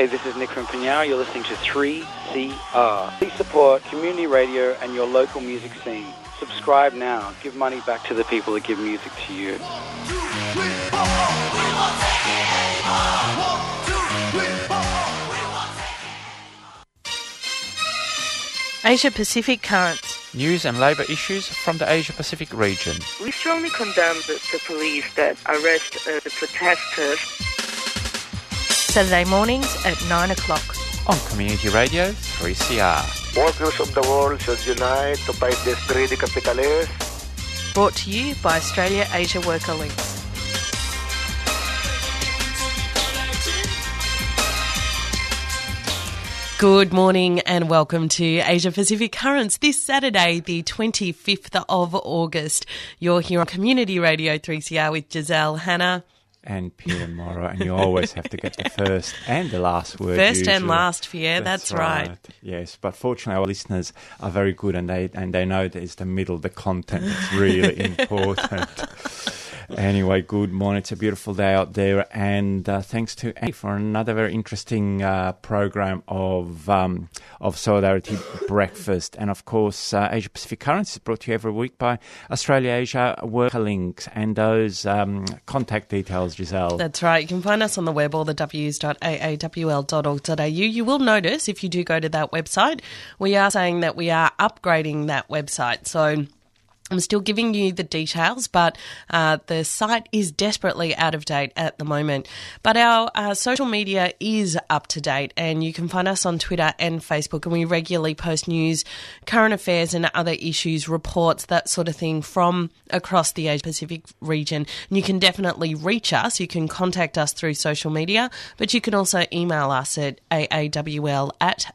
Hey, this is Nick from Pinyao. You're listening to 3CR. Please support community radio and your local music scene. Subscribe now. Give money back to the people that give music to you. Asia Pacific Currents. News and labour issues from the Asia Pacific region. We strongly condemn the, the police that arrest uh, the protesters. Saturday mornings at 9 o'clock. On Community Radio 3CR. Workers of the world should unite to fight this greedy capitalist. Brought to you by Australia Asia Worker Links. Good morning and welcome to Asia Pacific Currents this Saturday, the 25th of August. You're here on Community Radio 3CR with Giselle Hannah. And Pierre Morrow, and you always have to get the first and the last word. First and last, Pierre, that's, right. Yes, but fortunately, our listeners are very good, and they and they know that it's the middle, the content that's really important. Anyway, good morning. It's a beautiful day out there, and uh, thanks to Annie for another very interesting uh, program of um, of solidarity breakfast, and of course, uh, Asia Pacific Currents is brought to you every week by Australia Asia Worker Links, and those um, contact details, Giselle. That's right. You can find us on the web, all the w's.aawl.org.au. You will notice if you do go to that website, we are saying that we are upgrading that website. So I'm still giving you the details, but uh, the site is desperately out of date at the moment. But our uh, social media is up to date, and you can find us on Twitter and Facebook, and we regularly post news, current affairs, and other issues, reports, that sort of thing from across the Asia Pacific region. And you can definitely reach us. You can contact us through social media, but you can also email us at aawl at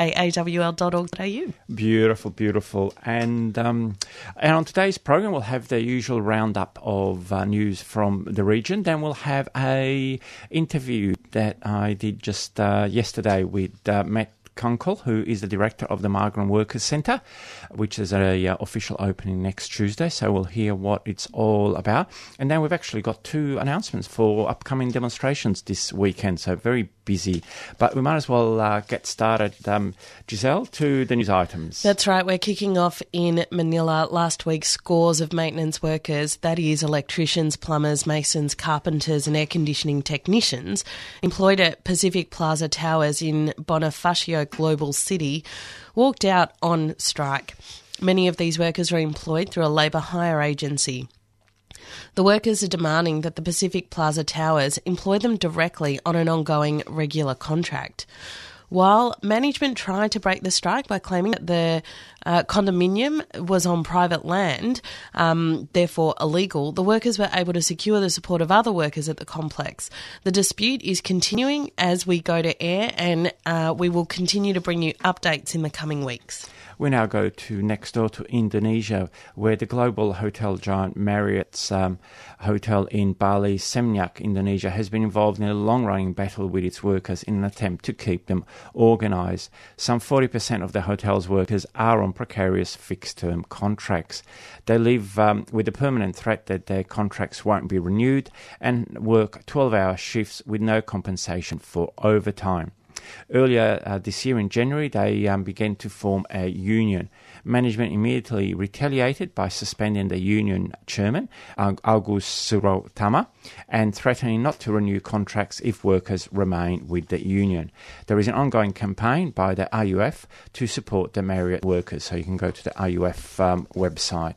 aawl.org.au. Beautiful, beautiful. And um, and on today's program, we'll have the usual roundup of uh, news from the region. Then we'll have a interview that I did just uh, yesterday with uh, Matt Kunkel, who is the director of the Migrant Workers Centre, which is a uh, official opening next Tuesday. So we'll hear what it's all about. And then we've actually got two announcements for upcoming demonstrations this weekend. So very busy. But we might as well uh, get started, um, Giselle, to the news items. That's right. We're kicking off in Manila last week. Scores of maintenance workers, that is, electricians, plumbers, masons, carpenters, and air conditioning technicians, employed at Pacific Plaza Towers in Bonifacio Global City, walked out on strike. Many of these workers were employed through a labour hire agency. The workers are demanding that the Pacific Plaza Towers employ them directly on an ongoing regular contract. While management tried to break the strike by claiming that the uh, condominium was on private land, um, therefore illegal, the workers were able to secure the support of other workers at the complex. The dispute is continuing as we go to air, and uh, we will continue to bring you updates in the coming weeks. We now go to next door to Indonesia, where the global hotel giant Marriott's um, hotel in Bali, Seminyak, Indonesia, has been involved in a long running battle with its workers in an attempt to keep them organised. Some 40% of the hotel's workers are on precarious fixed term contracts. They live um, with the permanent threat that their contracts won't be renewed and work 12 hour shifts with no compensation for overtime. Earlier uh, this year in January, they um, began to form a union. Management immediately retaliated by suspending the union chairman, August Surotama, and threatening not to renew contracts if workers remain with the union. There is an ongoing campaign by the RUF to support the Marriott workers, so you can go to the RUF um, website.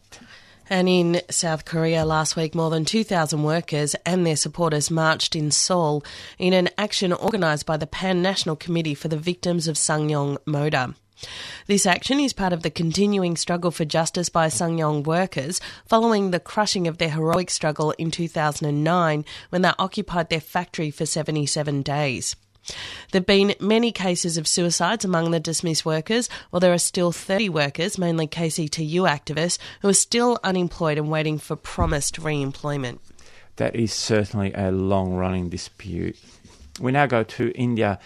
And in South Korea last week, more than 2,000 workers and their supporters marched in Seoul in an action organised by the Pan National Committee for the Victims of Ssangyong Motor. This action is part of the continuing struggle for justice by Ssangyong workers following the crushing of their heroic struggle in 2009 when they occupied their factory for 77 days. There have been many cases of suicides among the dismissed workers, while there are still 30 workers, mainly KCTU activists, who are still unemployed and waiting for promised re employment. That is certainly a long running dispute. We now go to India.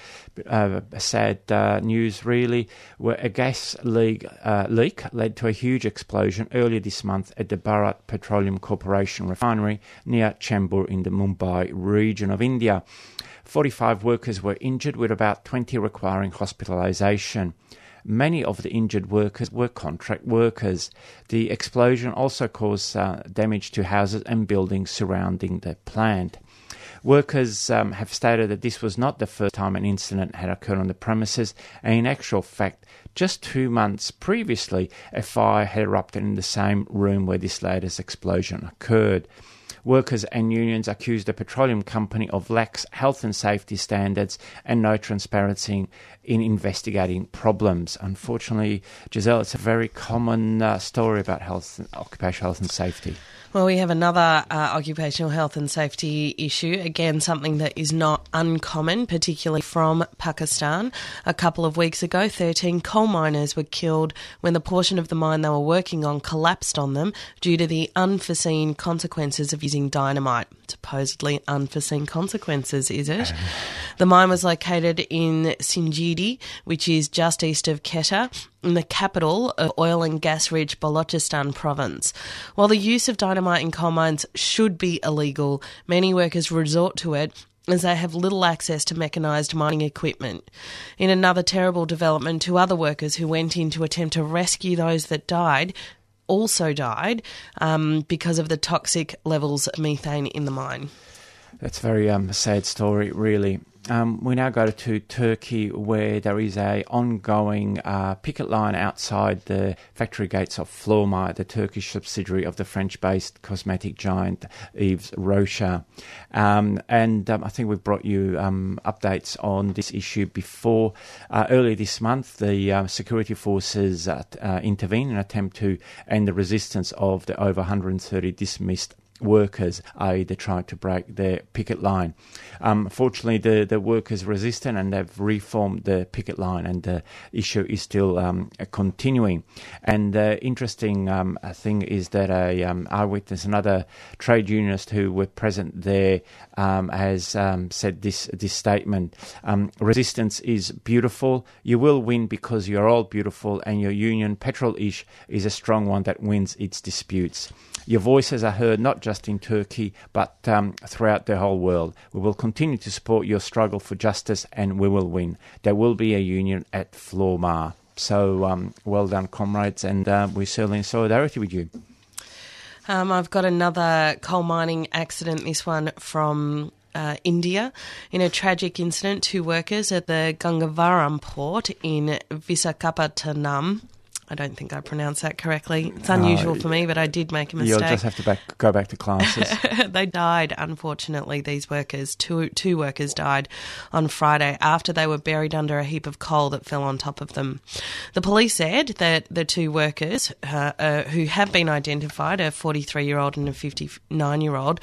Uh, sad uh, news, really, where a gas leak, uh, leak led to a huge explosion earlier this month at the Bharat Petroleum Corporation refinery near Chembur in the Mumbai region of India. 45 workers were injured, with about 20 requiring hospitalisation. Many of the injured workers were contract workers. The explosion also caused uh, damage to houses and buildings surrounding the plant. Workers um, have stated that this was not the first time an incident had occurred on the premises, and in actual fact, just two months previously, a fire had erupted in the same room where this latest explosion occurred. Workers and unions accused the petroleum company of lax health and safety standards and no transparency in investigating problems. Unfortunately, Giselle, it's a very common uh, story about health, occupational health and safety. Well, we have another uh, occupational health and safety issue. Again, something that is not uncommon, particularly from Pakistan. A couple of weeks ago, 13 coal miners were killed when the portion of the mine they were working on collapsed on them due to the unforeseen consequences of using dynamite. Supposedly unforeseen consequences, is it? the mine was located in Sinjidi, which is just east of Quetta in the capital of oil and gas rich Balochistan province. While the use of dynamite in coal mines should be illegal, many workers resort to it as they have little access to mechanised mining equipment. In another terrible development, two other workers who went in to attempt to rescue those that died also died um, because of the toxic levels of methane in the mine. That's a very um, sad story, really. Um, we now go to Turkey, where there is a ongoing uh, picket line outside the factory gates of Flormar, the Turkish subsidiary of the French-based cosmetic giant Yves Rocher. Um, and um, I think we've brought you um, updates on this issue before. Uh, earlier this month, the uh, security forces uh, intervened in an attempt to end the resistance of the over 130 dismissed workers are either trying to break their picket line. Um, fortunately, the, the workers resisted and they've reformed the picket line, and the issue is still um, continuing. And the interesting um, thing is that a um, eyewitness, another trade unionist who were present there, um, has um, said this this statement: "Resistance is beautiful. You will win because you are all beautiful, and your union, Petrol-İş, is a strong one that wins its disputes." Your voices are heard not just in Turkey, but um, throughout the whole world. We will continue to support your struggle for justice and we will win. There will be a union at Flormar. So um, well done, comrades, and uh, we're certainly in solidarity with you. Um, I've got another coal mining accident, this one from uh, India. In a tragic incident, two workers at the Gangavaram port in Visakhapatnam I don't think I pronounced that correctly. It's unusual for me, but I did make a mistake. You'll just have to back, go back to classes. they died, unfortunately, these workers. Two, two workers died on Friday after they were buried under a heap of coal that fell on top of them. The police said that the two workers, uh, uh, who have been identified, a 43 year old and a 59 year old,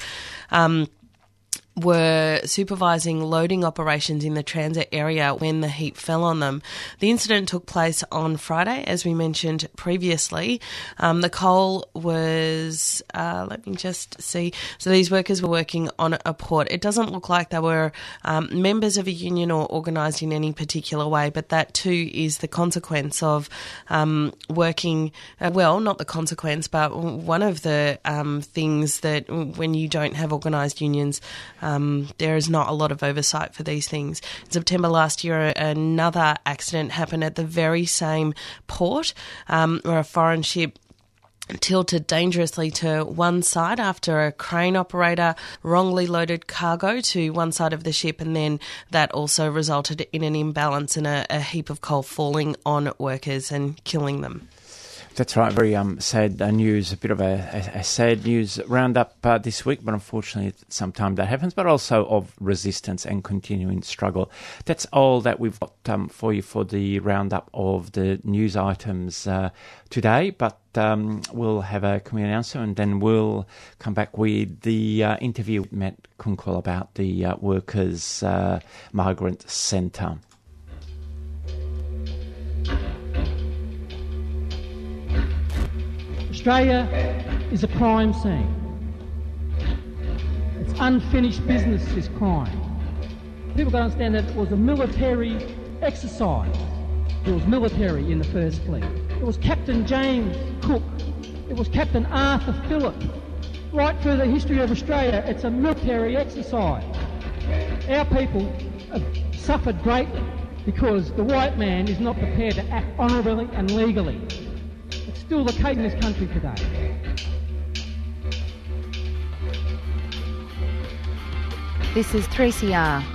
um, were supervising loading operations in the transit area when the heap fell on them. The incident took place on Friday, as we mentioned previously. Um, the coal was, uh, let me just see. So these workers were working on a port. It doesn't look like they were um, members of a union or organised in any particular way, but that too is the consequence of um, working, uh, well, not the consequence, but one of the um, things that when you don't have organised unions, um, there is not a lot of oversight for these things. In September last year, another accident happened at the very same port um, where a foreign ship tilted dangerously to one side after a crane operator wrongly loaded cargo to one side of the ship, and then that also resulted in an imbalance and a, a heap of coal falling on workers and killing them. That's right. Very um, sad uh, news. A bit of a, a, a sad news roundup uh, this week, but unfortunately, sometimes that happens. But also of resistance and continuing struggle. That's all that we've got um, for you for the roundup of the news items uh, today. But um, we'll have a community announcement, and then we'll come back with the uh, interview with Matt Kunkel about the uh, Workers Migrant Centre. Australia is a crime scene. It's unfinished business is crime. people don't understand that it was a military exercise. It was military in the first fleet. It was Captain James Cook. It was Captain Arthur Phillip. Right through the history of Australia, it's a military exercise. Our people have suffered greatly because the white man is not prepared to act honourably and legally. Still the case in this country today. This is 3CR.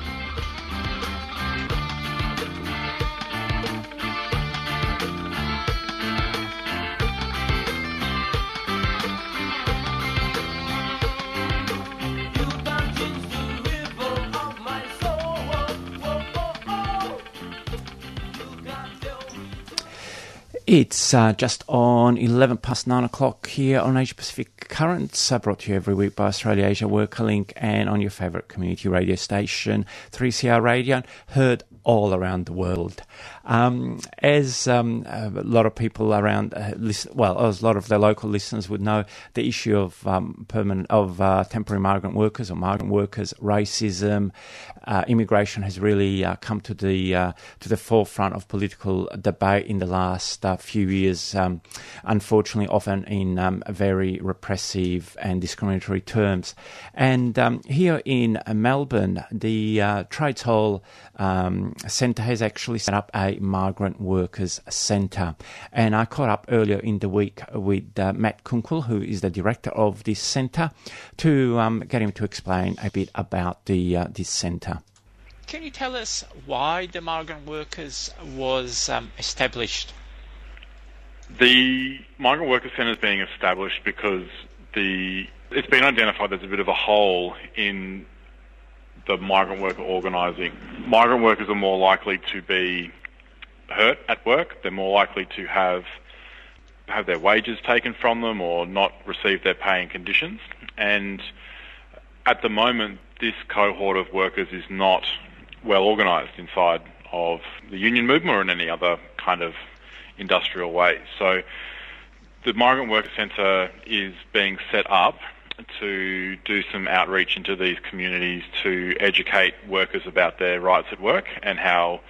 It's uh, just on 11 past 9 o'clock here on Asia Pacific Currents, uh, brought to you every week by Australia Asia Worker Link and on your favourite community radio station, 3CR Radio, heard all around the world. Um, as um, a lot of people around, uh, listen, well, as a lot of the local listeners would know, the issue of um, permanent of uh, temporary migrant workers or migrant workers, racism, uh, immigration has really uh, come to the uh, to the forefront of political debate in the last uh, few years. Um, unfortunately, often in um, very repressive and discriminatory terms. And um, here in Melbourne, the Trades Hall um, Centre has actually set up a migrant workers centre. And I caught up earlier in the week with uh, Matt Kunkel, who is the director of this centre, to um, get him to explain a bit about the uh, this centre. Can you tell us why the migrant workers was um, established? The migrant workers centre is being established because the it's been identified there's a bit of a hole in the migrant worker organising. Migrant workers are more likely to be hurt at work. They're more likely to have have their wages taken from them or not receive their pay and conditions. And at the moment, this cohort of workers is not well organised inside of the union movement or in any other kind of industrial way. So the Migrant Worker Centre is being set up to do some outreach into these communities to educate workers about their rights at work and how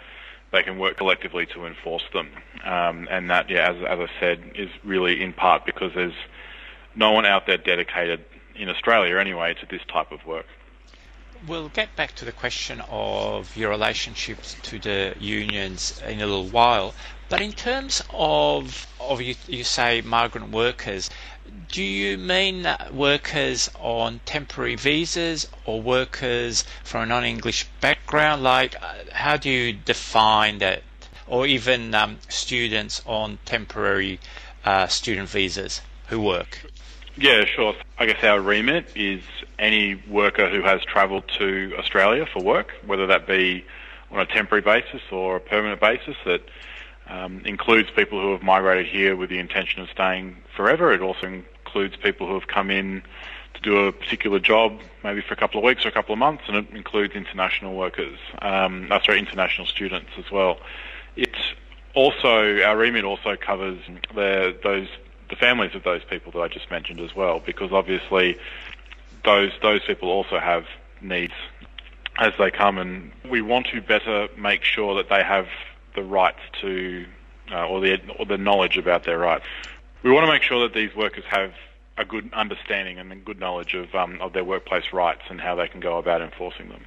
they can work collectively to enforce them. Um, and that, yeah, as, as I said, is really in part because there's no one out there dedicated in Australia anyway to this type of work. We'll get back to the question of your relationships to the unions in a little while. But in terms of, of you, you say migrant workers, do you mean workers on temporary visas or workers from a non-English background? Like, uh, how do you define that? Or even um, students on temporary uh, student visas who work? Yeah, sure. I guess our remit is any worker who has travelled to Australia for work, whether that be on a temporary basis or a permanent basis, that um, includes people who have migrated here with the intention of staying forever. It also includes people who have come in to do a particular job, maybe for a couple of weeks or a couple of months, and it includes international workers, um, uh, sorry, international students as well. It also, our remit also covers the, those the families of those people that I just mentioned as well, because obviously those those people also have needs as they come, and we want to better make sure that they have the rights to, uh, or, the, or the knowledge about their rights. We want to make sure that these workers have a good understanding and a good knowledge of, um, of their workplace rights and how they can go about enforcing them.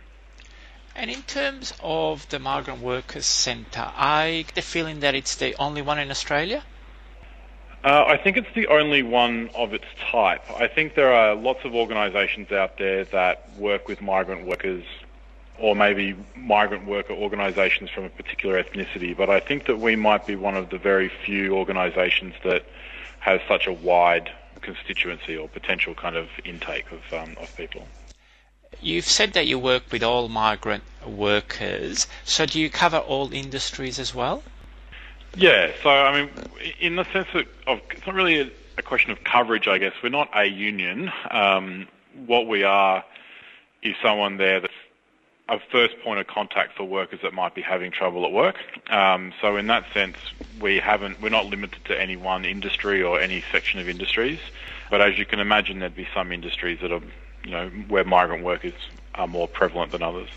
And in terms of the Migrant Workers Centre, I get the feeling that it's the only one in Australia? Uh, I think it's the only one of its type. I think there are lots of organisations out there that work with migrant workers or maybe migrant worker organisations from a particular ethnicity. But I think that we might be one of the very few organisations that has such a wide constituency or potential kind of intake of, um, of people. You've said that you work with all migrant workers, so do you cover all industries as well? Yeah, so I mean, in the sense that of, it's not really a, a question of coverage, I guess. We're not a union. Um, what we are is someone there that's a first point of contact for workers that might be having trouble at work. Um, so in that sense, we haven't, we're not limited to any one industry or any section of industries. But as you can imagine, there'd be some industries that are, you know, where migrant workers are more prevalent than others.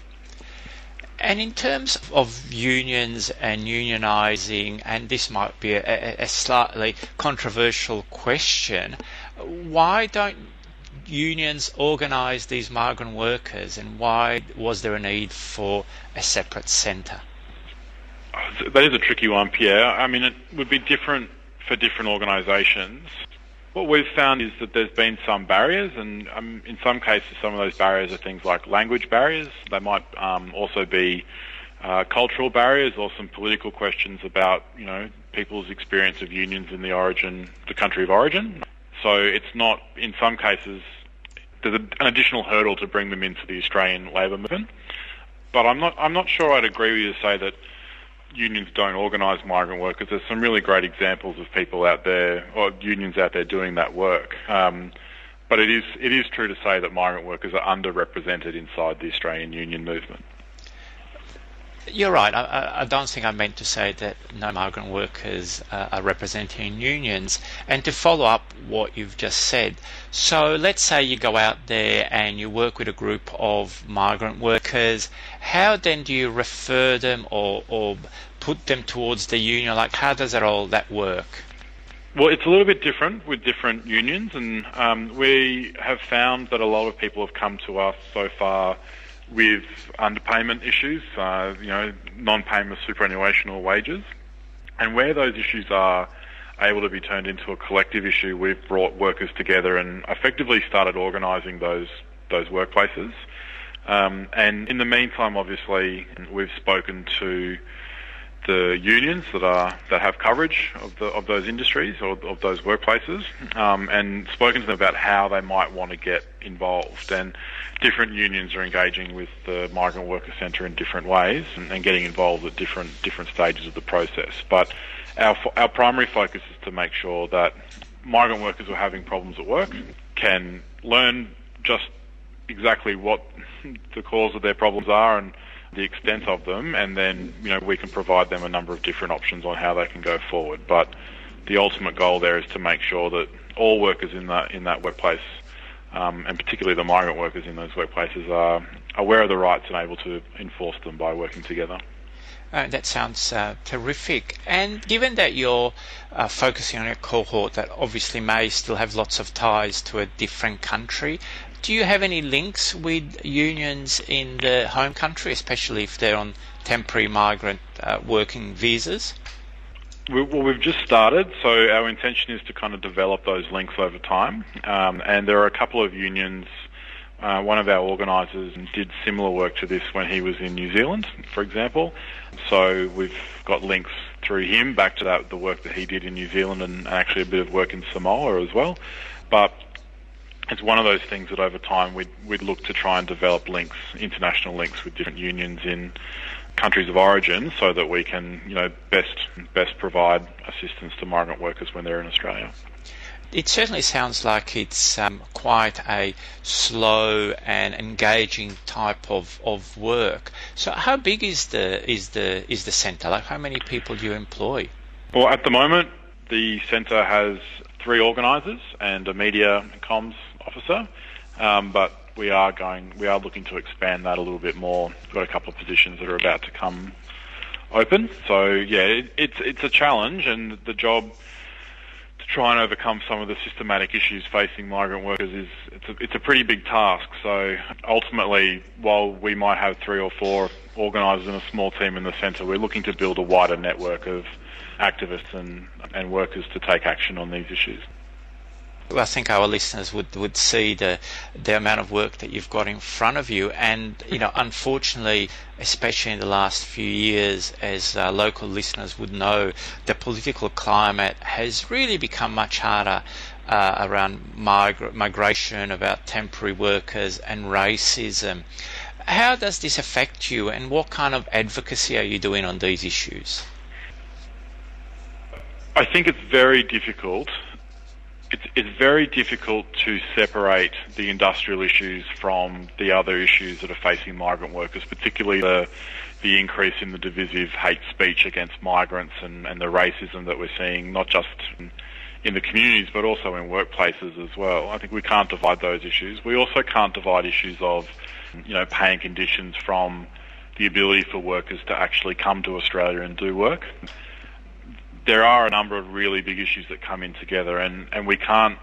And in terms of unions and unionising, and this might be a, a, slightly controversial question, why don't unions organise these migrant workers and why was there a need for a separate centre? That is a tricky one, Pierre. I mean, it would be different for different organisations. What we've found is that there's been some barriers, and um, in some cases, some of those barriers are things like language barriers. They might um, also be uh, cultural barriers or some political questions about, you know, people's experience of unions in the origin, the country of origin. So it's not, in some cases, there's an additional hurdle to bring them into the Australian labour movement. But I'm not, I'm not sure I'd agree with you to say that unions don't organise migrant workers. There's some really great examples of people out there, or unions out there doing that work. Um, but it is it is true to say that migrant workers are underrepresented inside the Australian union movement. You're right. I, I, don't think I meant to say that no migrant workers uh, are representing unions. And to follow up what you've just said, so let's say you go out there and you work with a group of migrant workers. How then do you refer them or, or put them towards the union? Like, how does it all that work? Well, it's a little bit different with different unions, and um, we have found that a lot of people have come to us so far with underpayment issues, uh, you know, non-payment of superannuation or wages. And where those issues are able to be turned into a collective issue, we've brought workers together and effectively started organising those those workplaces. Um, and in the meantime, obviously, we've spoken to the unions that are that have coverage of the of those industries or of those workplaces, um, and spoken to them about how they might want to get involved. And different unions are engaging with the Migrant Worker Centre in different ways and, and, getting involved at different different stages of the process. But our our primary focus is to make sure that migrant workers who are having problems at work can learn just exactly what the cause of their problems are and the extent of them, and then you know we can provide them a number of different options on how they can go forward. But the ultimate goal there is to make sure that all workers in that in that workplace, um, and particularly the migrant workers in those workplaces, are aware of the rights and able to enforce them by working together. Uh, that sounds uh, terrific. And given that you're uh, focusing on a cohort that obviously may still have lots of ties to a different country, do you have any links with unions in the home country, especially if they're on temporary migrant uh, working visas? We, well, we've just started, so our intention is to kind of develop those links over time. Um, and there are a couple of unions. Uh, one of our organisers did similar work to this when he was in New Zealand, for example. So we've got links through him back to that the work that he did in New Zealand and actually a bit of work in Samoa as well. But it's one of those things that over time we'd, we'd look to try and develop links, international links with different unions in countries of origin so that we can, you know, best, best provide assistance to migrant workers when they're in Australia. It certainly sounds like it's um, quite a slow and engaging type of, of work. So, how big is the is the is the centre? Like, how many people do you employ? Well, at the moment, the centre has three organisers and a media and comms officer. Um, but we are going, we are looking to expand that a little bit more. We've got a couple of positions that are about to come open. So yeah, it, it's it's a challenge, and the job to try and overcome some of the systematic issues facing migrant workers is it's a, it's a pretty big task. So ultimately, while we might have three or four organisers and a small team in the centre, we're looking to build a wider network of activists and, and workers to take action on these issues. I think our listeners would, would see the the amount of work that you've got in front of you, and you know, unfortunately, especially in the last few years, as uh, local listeners would know, the political climate has really become much harder uh, around migra- migration, about temporary workers, and racism. How does this affect you, and what kind of advocacy are you doing on these issues? I think it's very difficult it's, it's very difficult to separate the industrial issues from the other issues that are facing migrant workers, particularly the the increase in the divisive hate speech against migrants and, and the racism that we're seeing, not just in, in the communities but also in workplaces as well. I think we can't divide those issues. We also can't divide issues of, you know, paying conditions from the ability for workers to actually come to Australia and do work. There are a number of really big issues that come in together, and, and we can't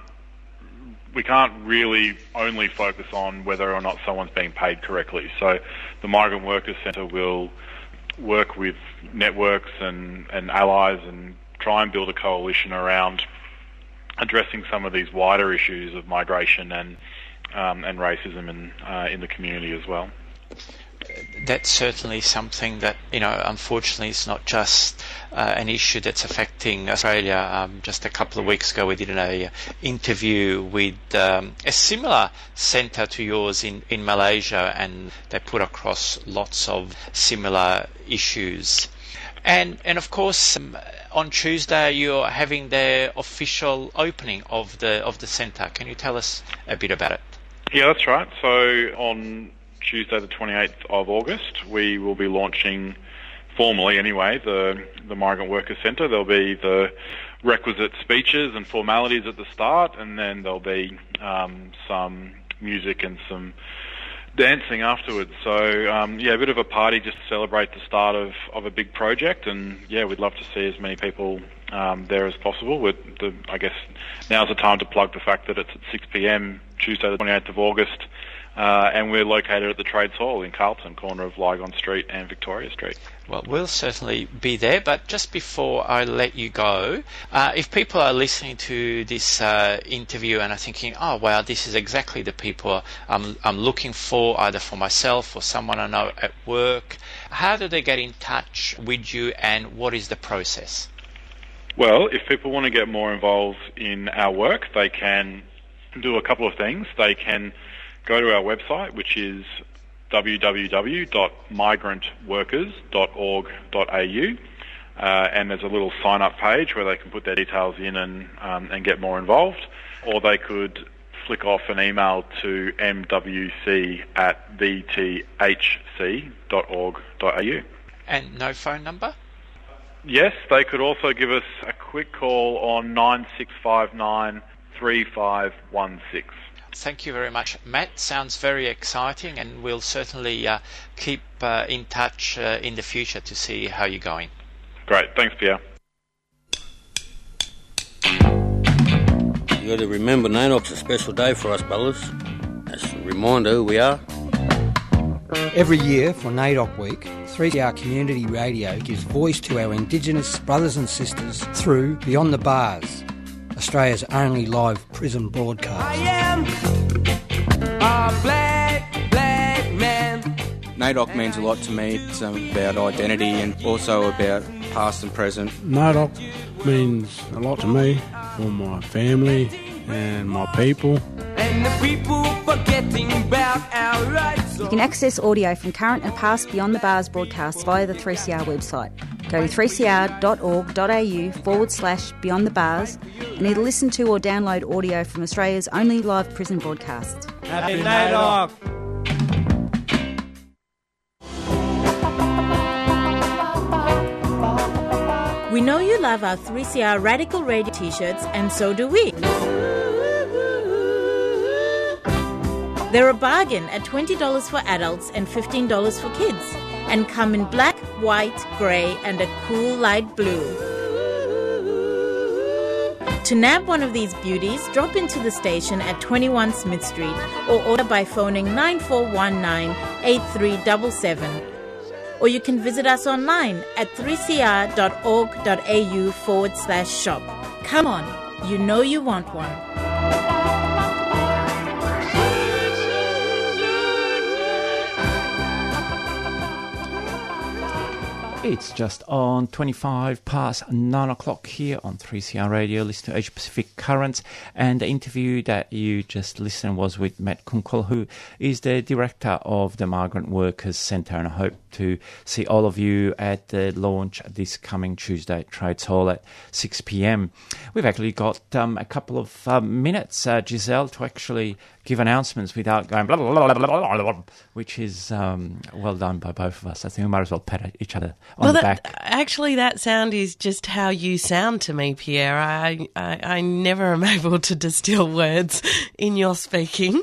we can't really only focus on whether or not someone's being paid correctly. So the Migrant Workers Centre will work with networks and, and allies and try and build a coalition around addressing some of these wider issues of migration and um, and racism in uh, in the community as well that's certainly something that, you know, unfortunately is not just uh, an issue that's affecting Australia. Um, just a couple of weeks ago, we did an interview with um, a similar centre to yours in, in Malaysia, and they put across lots of similar issues. And, and of course, um, on Tuesday you're having the official opening of the of the centre. Can you tell us a bit about it? Yeah, that's right. So on Tuesday, the 28th of August, we will be launching formally anyway the the Migrant Workers Centre. There'll be the requisite speeches and formalities at the start, and then there'll be um, some music and some dancing afterwards. So um, yeah, a bit of a party just to celebrate the start of, of a big project, and yeah, we'd love to see as many people um, there as possible. The, I guess now's the time to plug the fact that it's at 6 p.m. Tuesday, the 28th of August. Uh, and we're located at the Trades Hall in Carlton, corner of Lygon Street and Victoria Street. Well, we'll certainly be there, but just before I let you go, uh, if people are listening to this uh, interview and are thinking, oh, wow, this is exactly the people I'm, I'm looking for, either for myself or someone I know at work, how do they get in touch with you and what is the process? Well, if people want to get more involved in our work, they can do a couple of things. They can go to our website, which is www.migrantworkers.org.au. Uh, and there's a little sign up page where they can put their details in and, um, and get more involved. Or they could flick off an email to mwc at vthc.org.au. And no phone number? Yes, they could also give us a quick call on 9659 3516. Thank you very much, Matt. Sounds very exciting, and we'll certainly uh, keep uh, in touch uh, in the future to see how you're going. Great. Thanks, Pierre. You got to remember, NAIDOC's a special day for us, brothers. As a reminder who we are. Every year for NAIDOC Week, 3CR Community Radio gives voice to our Indigenous brothers and sisters through Beyond the Bars, Australia's only live prison broadcast. I am a black, black man. NAIDOC means a lot to me. It's um, about identity and also about past and present. NAIDOC means a lot to me for my family and my people. And the people forgetting about our rights. You can access audio from current and past Beyond the Bars broadcasts via the 3CR website. Go to 3cr.org.au forward slash beyond the bars and either listen to or download audio from Australia's only live prison broadcasts. Happy NAIDOC! We know you love our 3CR Radical Radio t shirts, and so do we. They're a bargain at $20 for adults and $15 for kids and come in black, white, grey, and a cool light blue. To nab one of these beauties, drop into the station at 21 Smith Street or order by phoning 9419 8377. Or you can visit us online at 3cr.org.au forward slash shop. Come on, you know you want one. It's just on 25 past 9 o'clock here on 3CR Radio. Listen to Asia Pacific Currents. And the interview that you just listened was with Matt Kunkel, who is the director of the Migrant Workers Centre. And I hope to see all of you at the launch this coming Tuesday at Trades Hall at 6 p.m. We've actually got um, a couple of uh, minutes, uh, Giselle, to actually give announcements without going blah, blah, blah, blah, blah, blah, blah which is um, well done by both of us. I think we might as well pat each other on well, the that, back. Actually, that sound is just how you sound to me, Pierre. I, I, I never am able to distill words in your speaking.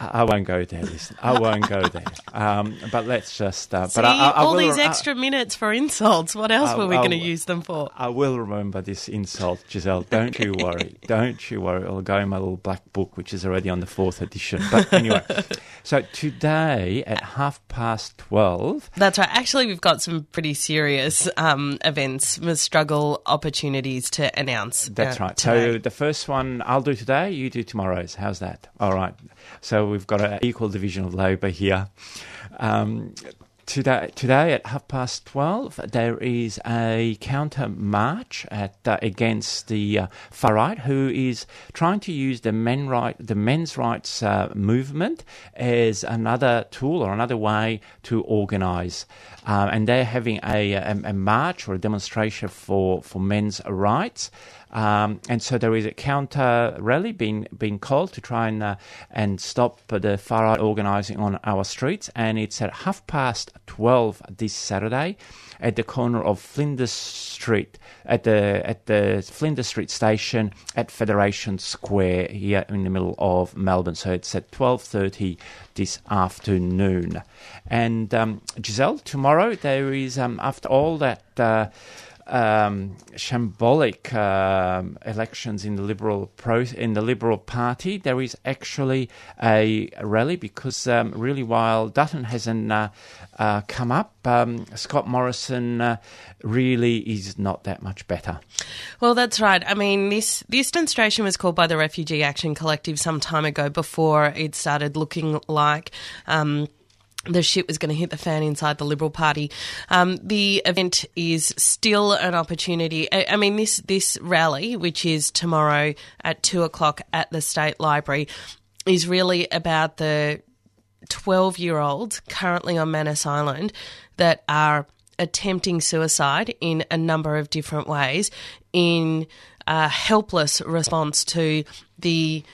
I won't go there. Listen, I won't go there. Um, but let's just. Uh, but I, I, I all these extra minutes for insults. What else I- were we going to use them for? I will remember this insult, Giselle. Don't you worry. Don't you worry. It'll go in my little black book, which is already on the fourth edition. But anyway, so today at half past twelve. That's right. Actually, we've got some pretty serious um, events, struggle opportunities to announce. That's uh, right. today. So the first one I'll do today, you do tomorrow's. How's that? All right. So we've got an equal division of labour here. Um, today, today at half past twelve, there is a counter march at uh, against the uh, far right, who is trying to use the men right, the men's rights uh, movement as another tool or another way to organise. Um, and they're having a, a, a march or a demonstration for, for men's rights. Um, and so there is a counter rally being being called to try and uh, and stop the far right organising on our streets. And it's at half past twelve this Saturday at the corner of Flinders Street at the at the Flinders Street station at Federation Square here in the middle of Melbourne. So it's at twelve thirty this afternoon. And um, Giselle, tomorrow there is um, after all that. Uh, um, shambolic um, elections in the liberal pro in the Liberal Party, there is actually a rally because um, really while Dutton hasn't uh, uh, come up, um, Scott Morrison uh, really is not that much better. Well, that's right. I mean, this this demonstration was called by the Refugee Action Collective some time ago before it started looking like. Um, the shit was going to hit the fan inside the Liberal Party. Um, the event is still an opportunity. I, I mean, this this rally, which is tomorrow at two o'clock at the State Library, is really about the twelve year olds currently on Manus Island that are attempting suicide in a number of different ways in a helpless response to the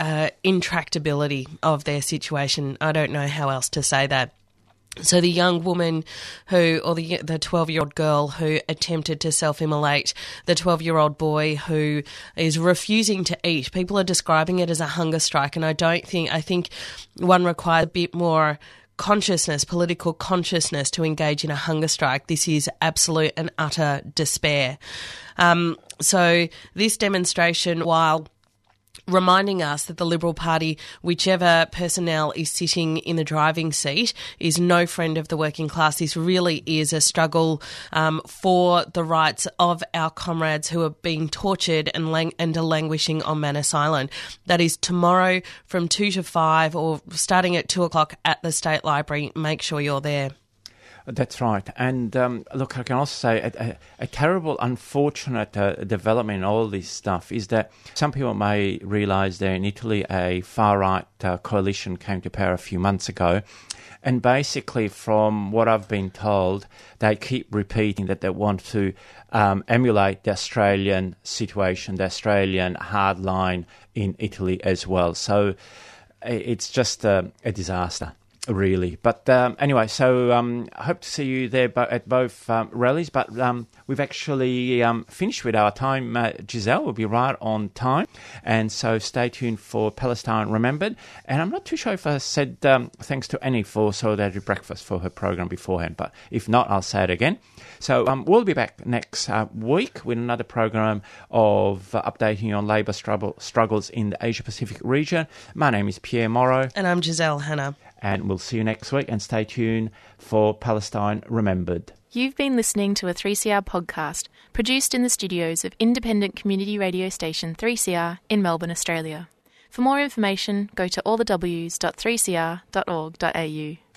uh, intractability of their situation. I don't know how else to say that. So the young woman who, or the the twelve year old girl who attempted to self immolate, the twelve year old boy who is refusing to eat. People are describing it as a hunger strike, and I don't think I think one requires a bit more consciousness, political consciousness, to engage in a hunger strike. This is absolute and utter despair. Um, so this demonstration, while reminding us that the Liberal Party, whichever personnel is sitting in the driving seat, is no friend of the working class. This really is a struggle um, for the rights of our comrades who are being tortured and, lang- and are languishing on Manus Island. That is tomorrow from 2 to 5 or starting at 2 o'clock at the State Library. Make sure you're there. That's right. And um, look, I can also say a, a, a terrible, unfortunate uh, development in all this stuff is that some people may realise that in Italy a far right uh, coalition came to power a few months ago. And basically, from what I've been told, they keep repeating that they want to um, emulate the Australian situation, the Australian hard line in Italy as well. So it's just a, a disaster really. But um, anyway, so um, I hope to see you there at both um, rallies. But um, we've actually um, finished with our time. Uh, Giselle will be right on time. And so stay tuned for Palestine Remembered. And I'm not too sure if I said um, thanks to Annie for Solidarity Breakfast for her program beforehand. But if not, I'll say it again. So we'll be back next uh, week with another program of uh, updating on labour struggle, struggles in the Asia Pacific region. My name is Pierre Morrow. And I'm Giselle Hanna. And we'll see you next week and stay tuned for Palestine Remembered. You've been listening to a 3CR podcast produced in the studios of independent community radio station 3CR in Melbourne, Australia. For more information, go to allthews.3cr.org.au.